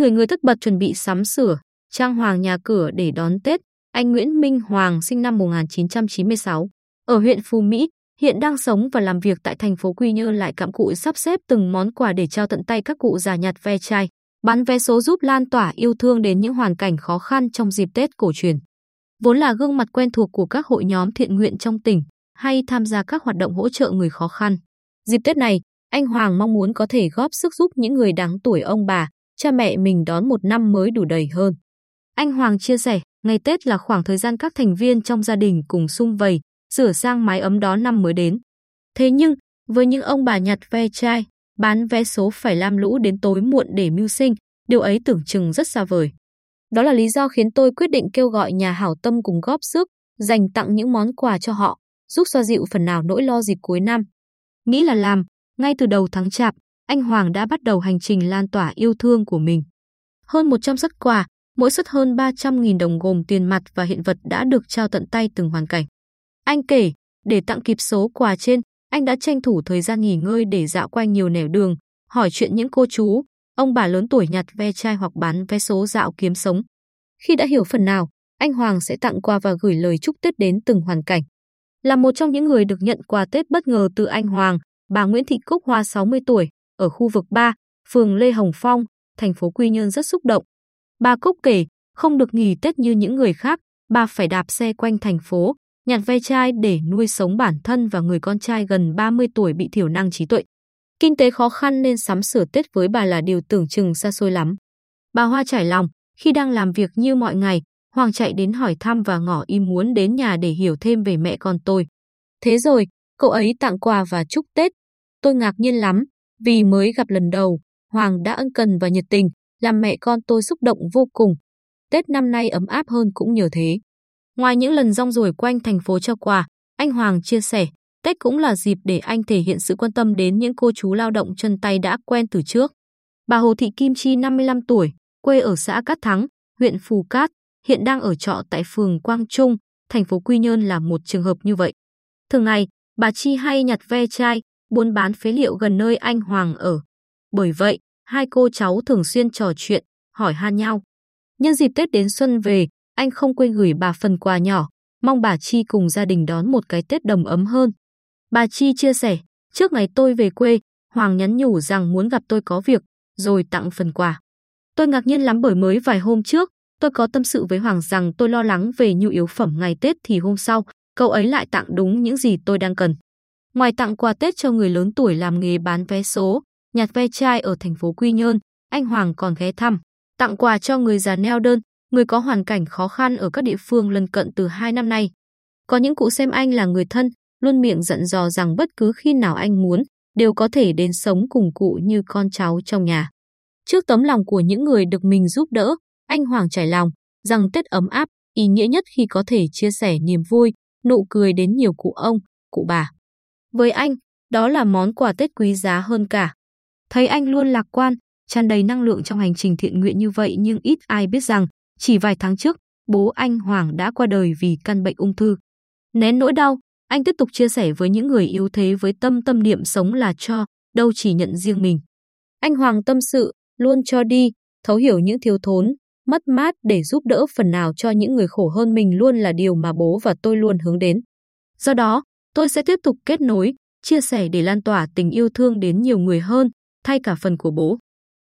người người tất bật chuẩn bị sắm sửa, trang hoàng nhà cửa để đón Tết. Anh Nguyễn Minh Hoàng sinh năm 1996, ở huyện Phú Mỹ, hiện đang sống và làm việc tại thành phố Quy Nhơn lại cặm cụi sắp xếp từng món quà để trao tận tay các cụ già nhặt ve chai, bán vé số giúp lan tỏa yêu thương đến những hoàn cảnh khó khăn trong dịp Tết cổ truyền. Vốn là gương mặt quen thuộc của các hội nhóm thiện nguyện trong tỉnh hay tham gia các hoạt động hỗ trợ người khó khăn. Dịp Tết này, anh Hoàng mong muốn có thể góp sức giúp những người đáng tuổi ông bà, cha mẹ mình đón một năm mới đủ đầy hơn. Anh Hoàng chia sẻ, ngày Tết là khoảng thời gian các thành viên trong gia đình cùng sung vầy, sửa sang mái ấm đón năm mới đến. Thế nhưng, với những ông bà nhặt ve chai, bán vé số phải lam lũ đến tối muộn để mưu sinh, điều ấy tưởng chừng rất xa vời. Đó là lý do khiến tôi quyết định kêu gọi nhà hảo tâm cùng góp sức, dành tặng những món quà cho họ, giúp xoa dịu phần nào nỗi lo dịp cuối năm. Nghĩ là làm, ngay từ đầu tháng chạp, anh Hoàng đã bắt đầu hành trình lan tỏa yêu thương của mình. Hơn 100 xuất quà, mỗi suất hơn 300.000 đồng gồm tiền mặt và hiện vật đã được trao tận tay từng hoàn cảnh. Anh kể, để tặng kịp số quà trên, anh đã tranh thủ thời gian nghỉ ngơi để dạo quanh nhiều nẻo đường, hỏi chuyện những cô chú, ông bà lớn tuổi nhặt ve chai hoặc bán vé số dạo kiếm sống. Khi đã hiểu phần nào, anh Hoàng sẽ tặng quà và gửi lời chúc Tết đến từng hoàn cảnh. Là một trong những người được nhận quà Tết bất ngờ từ anh Hoàng, bà Nguyễn Thị Cúc Hoa 60 tuổi, ở khu vực 3, phường Lê Hồng Phong, thành phố Quy Nhơn rất xúc động. Bà Cúc kể, không được nghỉ Tết như những người khác, bà phải đạp xe quanh thành phố, nhặt ve chai để nuôi sống bản thân và người con trai gần 30 tuổi bị thiểu năng trí tuệ. Kinh tế khó khăn nên sắm sửa Tết với bà là điều tưởng chừng xa xôi lắm. Bà Hoa trải lòng, khi đang làm việc như mọi ngày, Hoàng chạy đến hỏi thăm và ngỏ ý muốn đến nhà để hiểu thêm về mẹ con tôi. Thế rồi, cậu ấy tặng quà và chúc Tết. Tôi ngạc nhiên lắm, vì mới gặp lần đầu, Hoàng đã ân cần và nhiệt tình, làm mẹ con tôi xúc động vô cùng. Tết năm nay ấm áp hơn cũng nhờ thế. Ngoài những lần rong ruổi quanh thành phố cho quà, anh Hoàng chia sẻ, Tết cũng là dịp để anh thể hiện sự quan tâm đến những cô chú lao động chân tay đã quen từ trước. Bà Hồ Thị Kim Chi 55 tuổi, quê ở xã Cát Thắng, huyện Phù Cát, hiện đang ở trọ tại phường Quang Trung, thành phố Quy Nhơn là một trường hợp như vậy. Thường ngày, bà Chi hay nhặt ve chai, buôn bán phế liệu gần nơi anh Hoàng ở. Bởi vậy, hai cô cháu thường xuyên trò chuyện, hỏi han nhau. Nhân dịp Tết đến xuân về, anh không quên gửi bà phần quà nhỏ, mong bà Chi cùng gia đình đón một cái Tết đầm ấm hơn. Bà Chi chia sẻ, trước ngày tôi về quê, Hoàng nhắn nhủ rằng muốn gặp tôi có việc, rồi tặng phần quà. Tôi ngạc nhiên lắm bởi mới vài hôm trước, tôi có tâm sự với Hoàng rằng tôi lo lắng về nhu yếu phẩm ngày Tết thì hôm sau, cậu ấy lại tặng đúng những gì tôi đang cần. Ngoài tặng quà Tết cho người lớn tuổi làm nghề bán vé số, nhặt ve chai ở thành phố Quy Nhơn, anh Hoàng còn ghé thăm, tặng quà cho người già neo đơn, người có hoàn cảnh khó khăn ở các địa phương lân cận từ hai năm nay. Có những cụ xem anh là người thân, luôn miệng dặn dò rằng bất cứ khi nào anh muốn, đều có thể đến sống cùng cụ như con cháu trong nhà. Trước tấm lòng của những người được mình giúp đỡ, anh Hoàng trải lòng rằng Tết ấm áp, ý nghĩa nhất khi có thể chia sẻ niềm vui, nụ cười đến nhiều cụ ông, cụ bà. Với anh, đó là món quà Tết quý giá hơn cả. Thấy anh luôn lạc quan, tràn đầy năng lượng trong hành trình thiện nguyện như vậy nhưng ít ai biết rằng, chỉ vài tháng trước, bố anh Hoàng đã qua đời vì căn bệnh ung thư. Nén nỗi đau, anh tiếp tục chia sẻ với những người yếu thế với tâm tâm niệm sống là cho, đâu chỉ nhận riêng mình. Anh Hoàng tâm sự, luôn cho đi, thấu hiểu những thiếu thốn, mất mát để giúp đỡ phần nào cho những người khổ hơn mình luôn là điều mà bố và tôi luôn hướng đến. Do đó, tôi sẽ tiếp tục kết nối, chia sẻ để lan tỏa tình yêu thương đến nhiều người hơn, thay cả phần của bố.